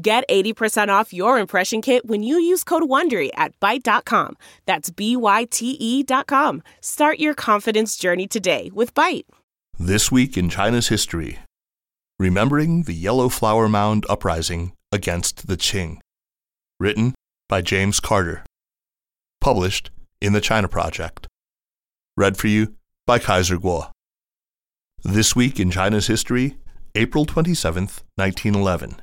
Get 80% off your impression kit when you use code WONDERY at Byte.com. That's B-Y-T-E dot com. Start your confidence journey today with Byte. This week in China's history, remembering the Yellow Flower Mound uprising against the Qing. Written by James Carter. Published in the China Project. Read for you by Kaiser Kuo. This week in China's history, April 27th, 1911.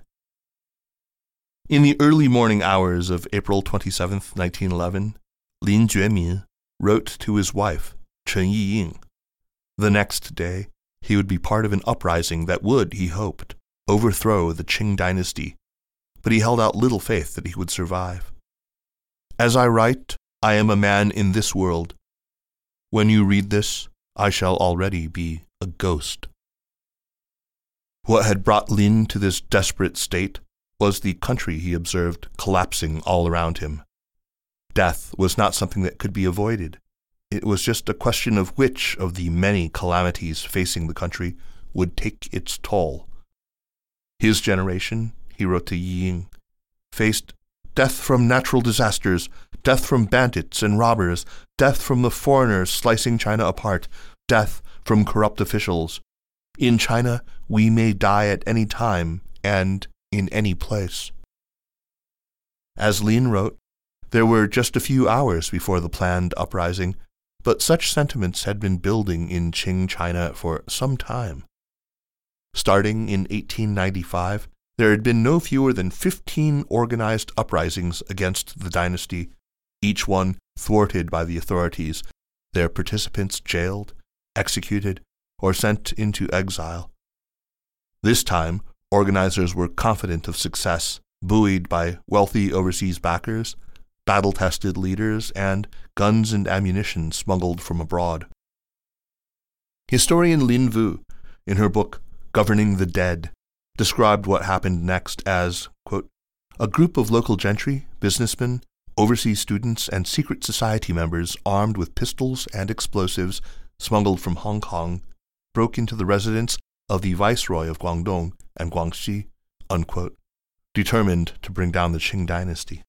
In the early morning hours of April 27, 1911, Lin Juemin wrote to his wife, Chen Yiying. The next day, he would be part of an uprising that would, he hoped, overthrow the Qing dynasty, but he held out little faith that he would survive. As I write, I am a man in this world. When you read this, I shall already be a ghost. What had brought Lin to this desperate state was the country, he observed, collapsing all around him. Death was not something that could be avoided. It was just a question of which of the many calamities facing the country would take its toll. His generation, he wrote to Yiying, faced death from natural disasters, death from bandits and robbers, death from the foreigners slicing China apart, death from corrupt officials. In China, we may die at any time, and in any place. As Lin wrote, there were just a few hours before the planned uprising, but such sentiments had been building in Qing China for some time. Starting in 1895, there had been no fewer than 15 organized uprisings against the dynasty, each one thwarted by the authorities, their participants jailed, executed, or sent into exile. This time, Organizers were confident of success, buoyed by wealthy overseas backers, battle tested leaders, and guns and ammunition smuggled from abroad. Historian Lin Wu, in her book Governing the Dead, described what happened next as quote, a group of local gentry, businessmen, overseas students, and secret society members armed with pistols and explosives smuggled from Hong Kong broke into the residence of the Viceroy of Guangdong and Guangxi, unquote, determined to bring down the Qing dynasty.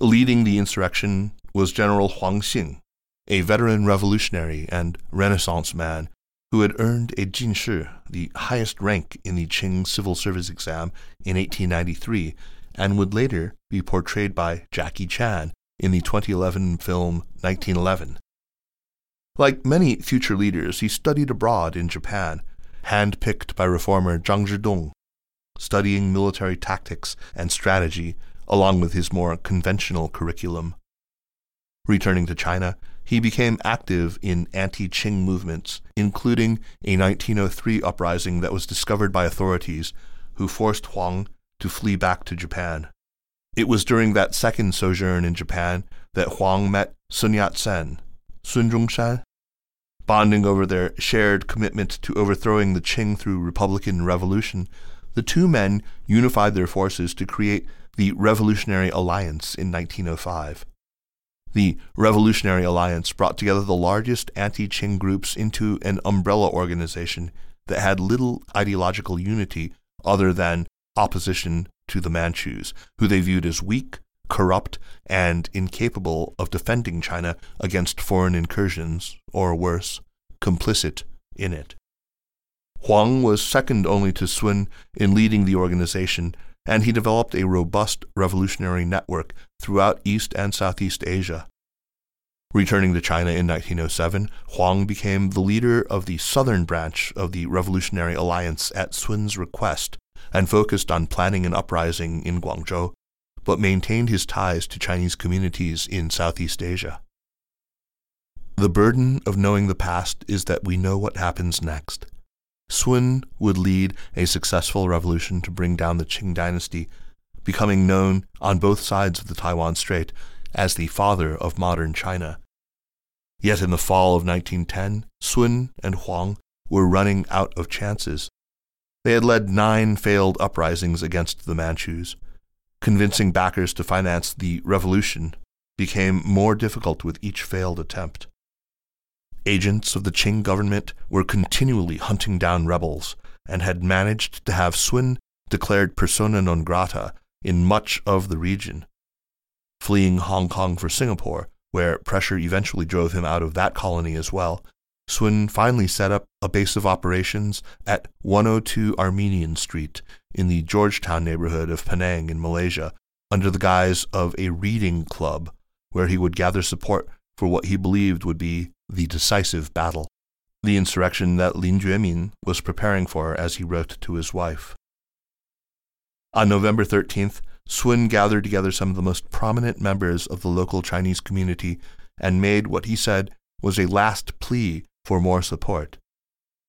Leading the insurrection was General Huang Xing, a veteran revolutionary and Renaissance man who had earned a Jinshi, the highest rank in the Qing civil service exam, in 1893, and would later be portrayed by Jackie Chan in the 2011 film 1911. Like many future leaders, he studied abroad in Japan handpicked by reformer Zhang Zhidong, studying military tactics and strategy along with his more conventional curriculum. Returning to China, he became active in anti Qing movements, including a 1903 uprising that was discovered by authorities who forced Huang to flee back to Japan. It was during that second sojourn in Japan that Huang met Sun Yat sen, Sun Zhongshan, Bonding over their shared commitment to overthrowing the Qing through Republican revolution, the two men unified their forces to create the Revolutionary Alliance in 1905. The Revolutionary Alliance brought together the largest anti Qing groups into an umbrella organization that had little ideological unity other than opposition to the Manchus, who they viewed as weak, corrupt, and incapable of defending China against foreign incursions, or worse, complicit in it. Huang was second only to Sun in leading the organization, and he developed a robust revolutionary network throughout East and Southeast Asia. Returning to China in 1907, Huang became the leader of the southern branch of the Revolutionary Alliance at Sun's request and focused on planning an uprising in Guangzhou but maintained his ties to Chinese communities in Southeast Asia. The burden of knowing the past is that we know what happens next. Sun would lead a successful revolution to bring down the Qing dynasty, becoming known on both sides of the Taiwan Strait as the father of modern China. Yet in the fall of 1910, Sun and Huang were running out of chances. They had led nine failed uprisings against the Manchus. Convincing backers to finance the revolution became more difficult with each failed attempt. Agents of the Qing government were continually hunting down rebels and had managed to have Sun declared persona non grata in much of the region. Fleeing Hong Kong for Singapore, where pressure eventually drove him out of that colony as well, Sun finally set up a base of operations at 102 Armenian Street in the Georgetown neighborhood of Penang in Malaysia under the guise of a reading club where he would gather support for what he believed would be the decisive battle, the insurrection that Lin Juemin was preparing for as he wrote to his wife. On November 13th, Sun gathered together some of the most prominent members of the local Chinese community and made what he said was a last plea for more support.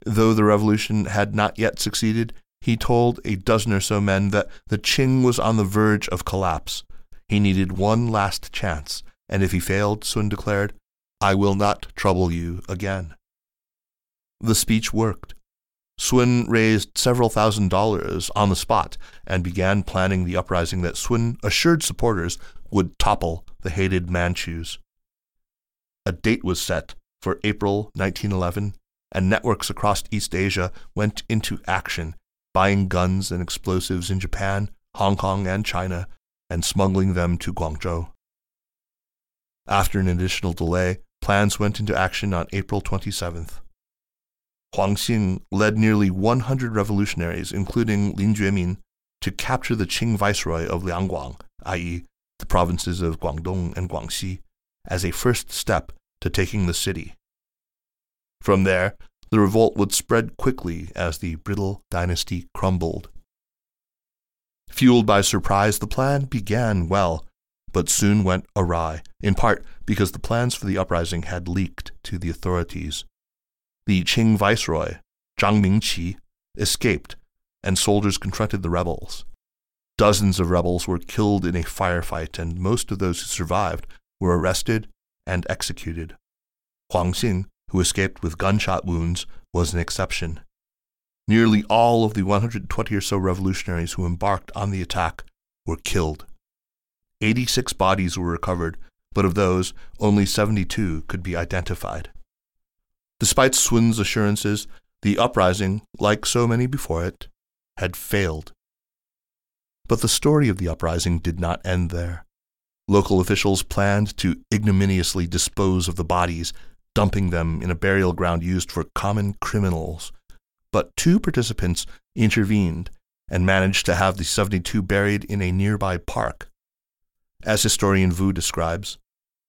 Though the revolution had not yet succeeded, he told a dozen or so men that the Qing was on the verge of collapse. He needed one last chance, and if he failed, Sun declared, I will not trouble you again. The speech worked. Sun raised several thousand dollars on the spot and began planning the uprising that Sun assured supporters would topple the hated Manchus. A date was set for April 1911, and networks across East Asia went into action, buying guns and explosives in Japan, Hong Kong, and China, and smuggling them to Guangzhou. After an additional delay, plans went into action on April 27th. Huang Xing led nearly 100 revolutionaries, including Lin Juemin, to capture the Qing viceroy of Liangguang, i.e., the provinces of Guangdong and Guangxi, as a first step to taking the city. From there, the revolt would spread quickly as the brittle dynasty crumbled. Fueled by surprise, the plan began well, but soon went awry, in part because the plans for the uprising had leaked to the authorities. The Qing viceroy, Zhang Mingqi, escaped, and soldiers confronted the rebels. Dozens of rebels were killed in a firefight, and most of those who survived were arrested and executed. Huang Xing, who escaped with gunshot wounds, was an exception. Nearly all of the 120 or so revolutionaries who embarked on the attack were killed. 86 bodies were recovered, but of those, only 72 could be identified. Despite Sun's assurances, the uprising, like so many before it, had failed. But the story of the uprising did not end there. Local officials planned to ignominiously dispose of the bodies, dumping them in a burial ground used for common criminals. But two participants intervened and managed to have the 72 buried in a nearby park. As historian Wu describes,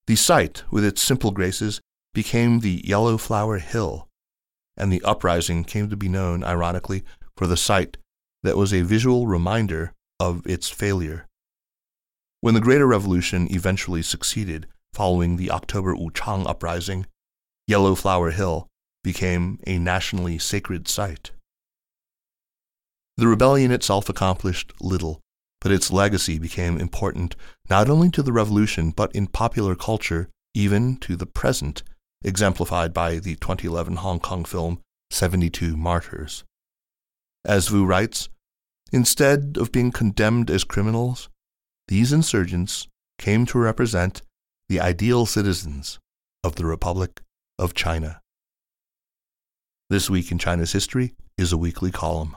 the site, with its simple graces, became the Yellow Flower Hill, and the uprising came to be known, ironically, for the site that was a visual reminder of its failure. When the Greater Revolution eventually succeeded, following the October Wuchang uprising, Yellow Flower Hill became a nationally sacred site. The rebellion itself accomplished little, but its legacy became important not only to the revolution but in popular culture, even to the present, exemplified by the 2011 Hong Kong film 72 Martyrs. As Wu writes, instead of being condemned as criminals, these insurgents came to represent the ideal citizens of the Republic of China. This Week in China's History is a weekly column.